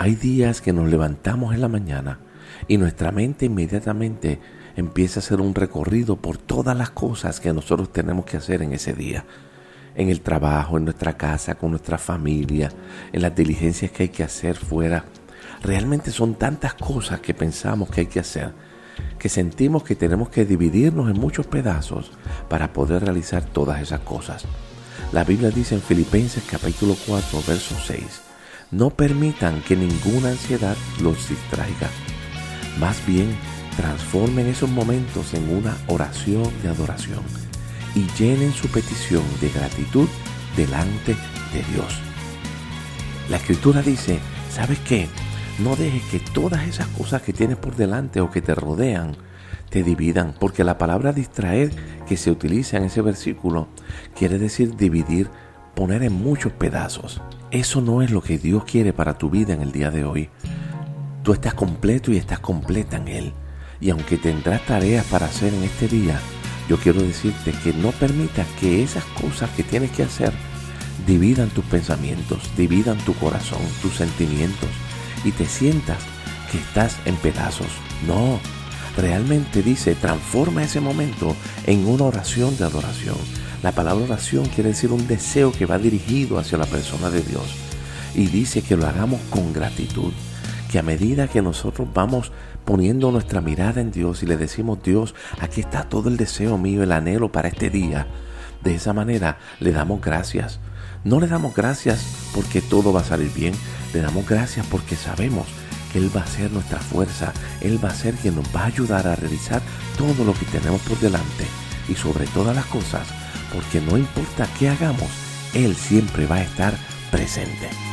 hay días que nos levantamos en la mañana y nuestra mente inmediatamente empieza a hacer un recorrido por todas las cosas que nosotros tenemos que hacer en ese día. En el trabajo, en nuestra casa, con nuestra familia, en las diligencias que hay que hacer fuera. Realmente son tantas cosas que pensamos que hay que hacer que sentimos que tenemos que dividirnos en muchos pedazos para poder realizar todas esas cosas. La Biblia dice en Filipenses capítulo 4, verso 6, no permitan que ninguna ansiedad los distraiga. Más bien, transformen esos momentos en una oración de adoración y llenen su petición de gratitud delante de Dios. La escritura dice, ¿sabes qué? No dejes que todas esas cosas que tienes por delante o que te rodean te dividan, porque la palabra distraer que se utiliza en ese versículo quiere decir dividir, poner en muchos pedazos. Eso no es lo que Dios quiere para tu vida en el día de hoy. Tú estás completo y estás completa en Él. Y aunque tendrás tareas para hacer en este día, yo quiero decirte que no permitas que esas cosas que tienes que hacer dividan tus pensamientos, dividan tu corazón, tus sentimientos y te sientas que estás en pedazos. No, realmente dice, transforma ese momento en una oración de adoración. La palabra oración quiere decir un deseo que va dirigido hacia la persona de Dios. Y dice que lo hagamos con gratitud. Que a medida que nosotros vamos poniendo nuestra mirada en Dios y le decimos, Dios, aquí está todo el deseo mío, el anhelo para este día. De esa manera le damos gracias. No le damos gracias porque todo va a salir bien. Le damos gracias porque sabemos Él va a ser nuestra fuerza, Él va a ser quien nos va a ayudar a realizar todo lo que tenemos por delante y sobre todas las cosas, porque no importa qué hagamos, Él siempre va a estar presente.